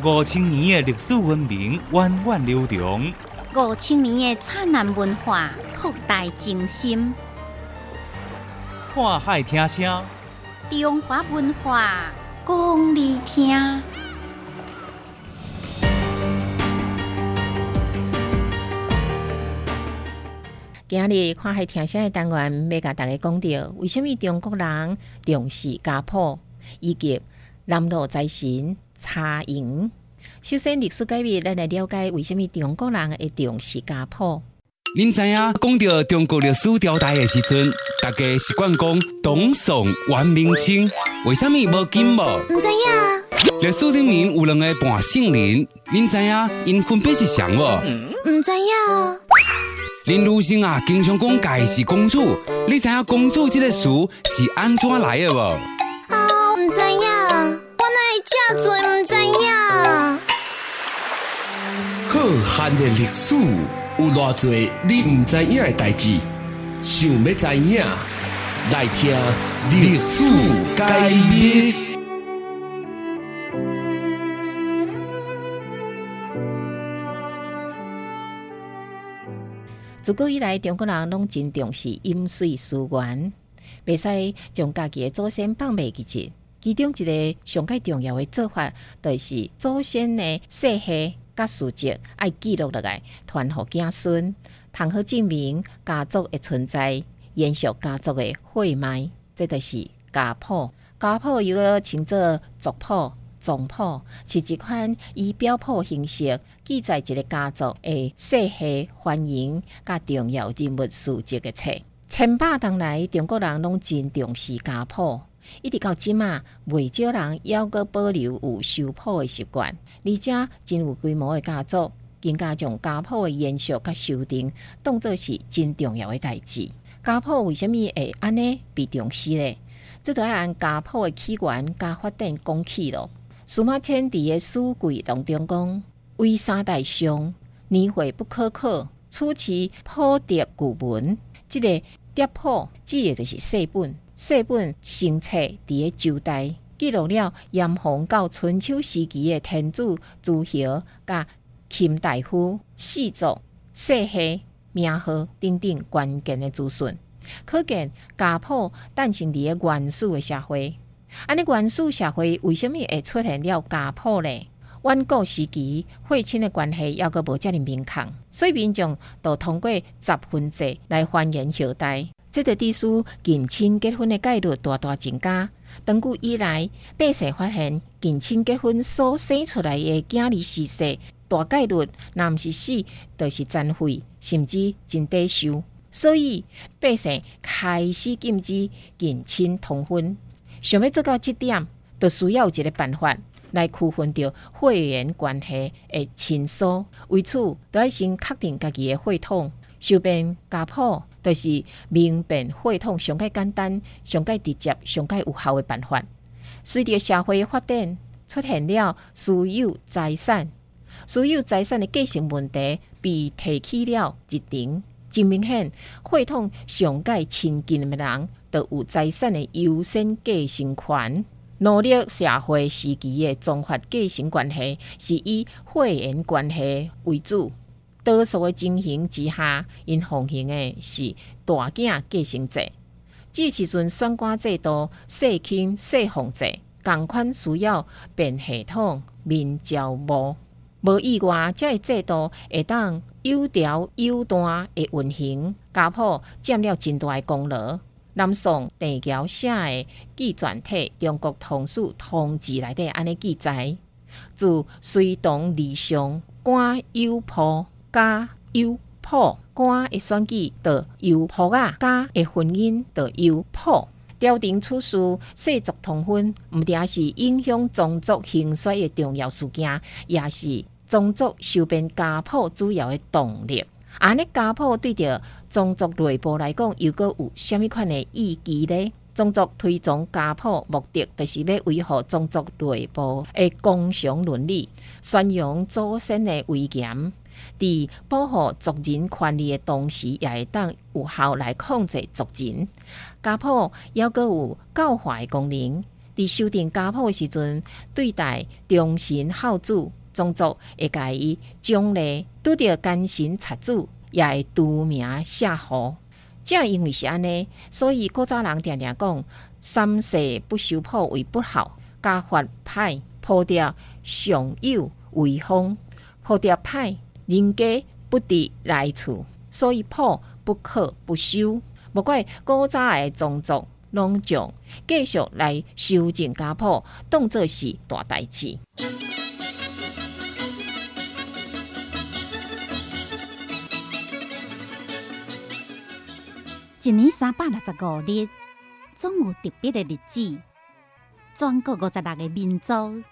五千年的历史文明源远流长，五千年的灿烂文化博大精深。看海听声，中华文化讲你听。今日看海听声的单元，要甲大家讲到，为什么中国人重视家谱，以及南路财神茶饮。首先，历史解密，咱来了解为什么中国人会重视家谱。您知影讲到中国历史朝代的时阵，大家习惯讲董宋、元、明、清，为什么无金无？唔知影。历史里面有两个半姓人，您知影因分别是谁无？唔知影。林如生啊，经常讲家是公主，你知影公主这个词是安怎来的无？哦，唔知影，我哪会这做唔知影？浩瀚的历史有偌多你唔知影的代志，想要知影，来听历史解密。自古以来，中国人拢真重视饮水思源，袂使将家己的祖先放袂记节。其中一个上界重要的做法，就是祖先的世系甲事迹爱记录落来，传互子孙，通好证明家族的存在，延续家族的血脉。这就是家谱。家谱又个称作族谱。总谱是一款以表谱形式记载一个家族的世系、繁荣、甲重要人物事迹的册。千百年来，中国人拢真重视家谱，一直到即嘛，未少人犹阁保留有收谱的习惯，而且真有规模的家族，更加将家谱的延续甲修订当作是真重要的代志。家谱为什么会安尼被重视呢？这要按家谱的起源甲发展讲起咯。司马迁伫个书柜当中讲：“为三代上，年会不可考。初期谱牒古文，即个牒谱指的就是世本。世本生册伫个周代，记录了炎黄到春秋时期的天子、诸侯、甲卿大夫、氏族、世系、名号等等关键的资讯。可见家谱诞生伫个原始的社会。”安尼原始社会为什么会出现了家谱呢？远古时期血亲的关系犹阁无遮尔明确，所以民众都通过十分制来繁衍后代。这个地书近亲结婚的概率大大增加。长久以来，百姓发现近亲结婚所生出来的囝儿逝世，大概率若毋是死，就是残废，甚至真低收。所以百姓开始禁止近亲通婚。想要做到这点，就需要一个办法来区分掉血缘关系的亲疏。为此，都要先确定家己的血统。修编家谱，就是明辨血统上界简单、上界直接、上界有效的办法。随着社会发展，出现了私有财产、私有财产的继承问题被提起了一层。真明显，血统上界亲近的人。都有财产的优先继承权。努力社会时期的综合继承关系是以血缘关系为主。多数的情形之下，因奉行的是大囝继承制。即时阵选官制度、世卿世奉制，共款需要变系统、民教务。无意外，这个制度会当有条有段的运行，家谱占了真大的功劳。南宋陈桥写的《记传体》《中国通史通志》内底安尼记载：自隋唐李上官有仆，家有仆，官的选举的有仆啊，家的婚姻的有仆。朝廷处事世族通婚，毋定是影响宗族兴衰的重要事件，也是宗族修编家谱主要的动力。安尼家谱对着宗族内部来讲，又阁有虾米款的意义呢？宗族推崇家谱目的，就是要维护宗族内部的公常伦理，宣扬祖先的威严，伫保护族人权利的同时，也会当有效来控制族人。家谱犹阁有教化的功能，伫修订家谱的时阵，对待忠臣孝子，宗族会甲伊奖励；拄着奸臣贼子，也会除名写户。正因为是安尼，所以古早人常常讲“三世不修谱为不好，家法派破掉上有为风，破掉派人家不得来处”，所以谱不可不修。不怪古早的宗族。拢将继续来修正家谱，当作是大代志。一年三百六十五日，总有特别的日子。全国五十六个民族，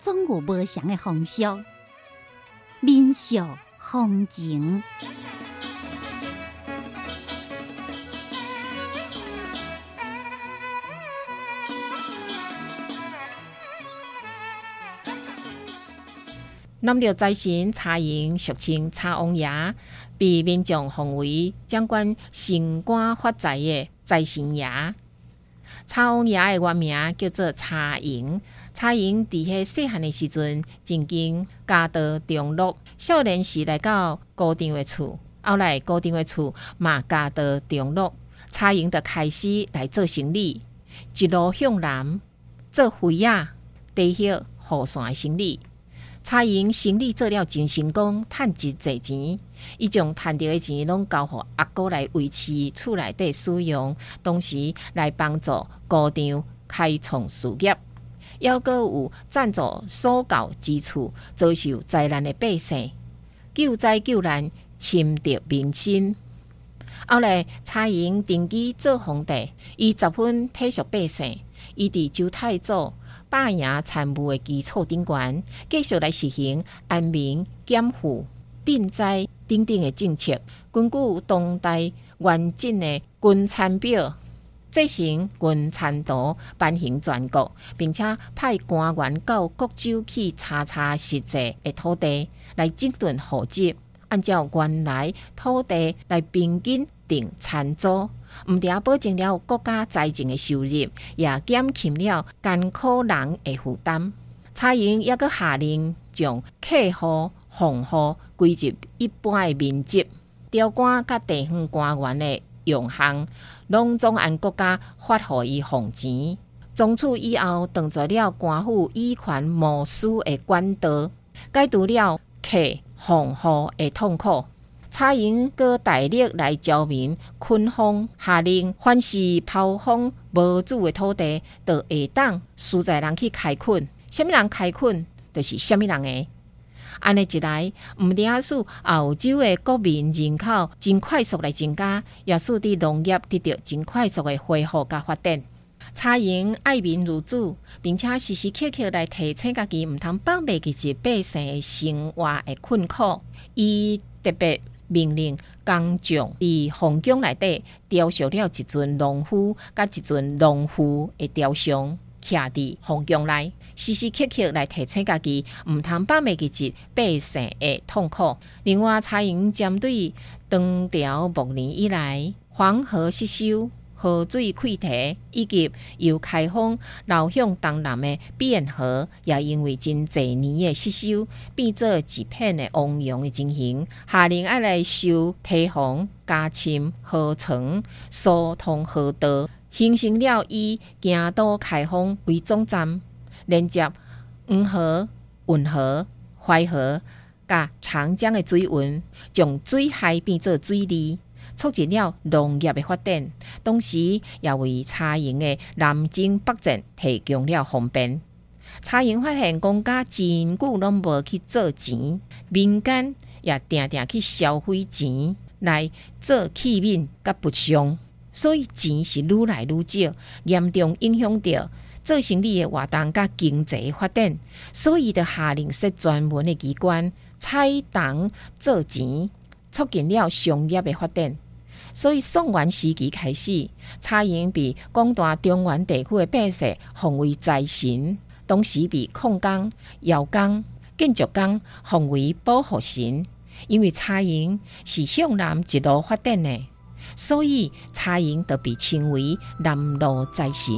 总有不同的风俗、民俗、风情。南辽财神查营俗称查王爷，被民众奉为掌管升官发财的财神爷。查王爷的原名叫做查营。查营伫迄细汉的时阵，曾经家道中落，少年时来到高丈的厝，后来高丈的厝嘛家道中落，查营就开始来做生意，一路向南做灰啊、地叶、雨伞的生意。蔡英生意做了真成功，趁真侪钱，伊将赚到的钱拢交互阿哥来维持厝内底使用，同时来帮助高场开创事业，还阁有赞助所教之处遭受灾难的百姓，救灾救难，深得民心。后来蔡英登基做皇帝，伊十分体恤百姓，伊伫周太祖。霸赢参务的基础顶悬，继续来实行安民减负、赈灾等等的政策，根据当代完整的军参表，制成军参图，颁行全国，并且派官员到各州去查查实际的土地，来整顿户籍，按照原来土地来平均定餐桌。毋但保证了国家财政的收入，也减轻了艰苦人的负担。蔡英也阁下令将客户、房户归入一般的面积，调官甲地方官员的用项，拢总按国家发予伊俸钱。从此以后，当作了官府以权谋私的管道，解除了客房户的痛苦。蔡英阁大力来招民昆封，下令凡是抛荒无主的土地，都会当私在人去开垦。什么人开垦，就是什么人的。安尼一来，毋但使澳洲的国民人口真快速来增加，也使得农业得到真快速的恢复甲发展。蔡英爱民如子，并且时时刻刻来提醒家己，毋通放袂记住百姓的生活的困苦。伊特别。命令工匠伫皇宫内底雕塑了一尊农夫，甲一尊农妇的雕像，徛伫皇宫内，时时刻刻来提醒家己，毋通把袂记住百姓的痛苦。另外，蔡英针对唐朝末年以来黄河失修。河水溃堤，以及由开封流向东南的汴河，也因为真济年的失修，变做一片的汪洋的情形。下令要来修堤防、加深河床、疏通河道，形成了以京都开封为总站，连接黄河、运河、淮河、甲长江的水运，将水海变做水利。促进了农业的发展，同时也为茶营的南征北战提供了方便。茶营发现国家真久拢无去做钱，民间也定定去消费钱来做器皿甲不商，所以钱是愈来愈少，严重影响到做生意的活动甲经济发展。所以就下令设专门的机关，采糖做钱，促进了商业的发展。所以宋元时期开始，蔡英被广大中原地区的百姓奉为财神，同时被控工、窑工、建筑工奉为保护神。因为蔡英是向南一路发展的，所以蔡英就被称为南路财神。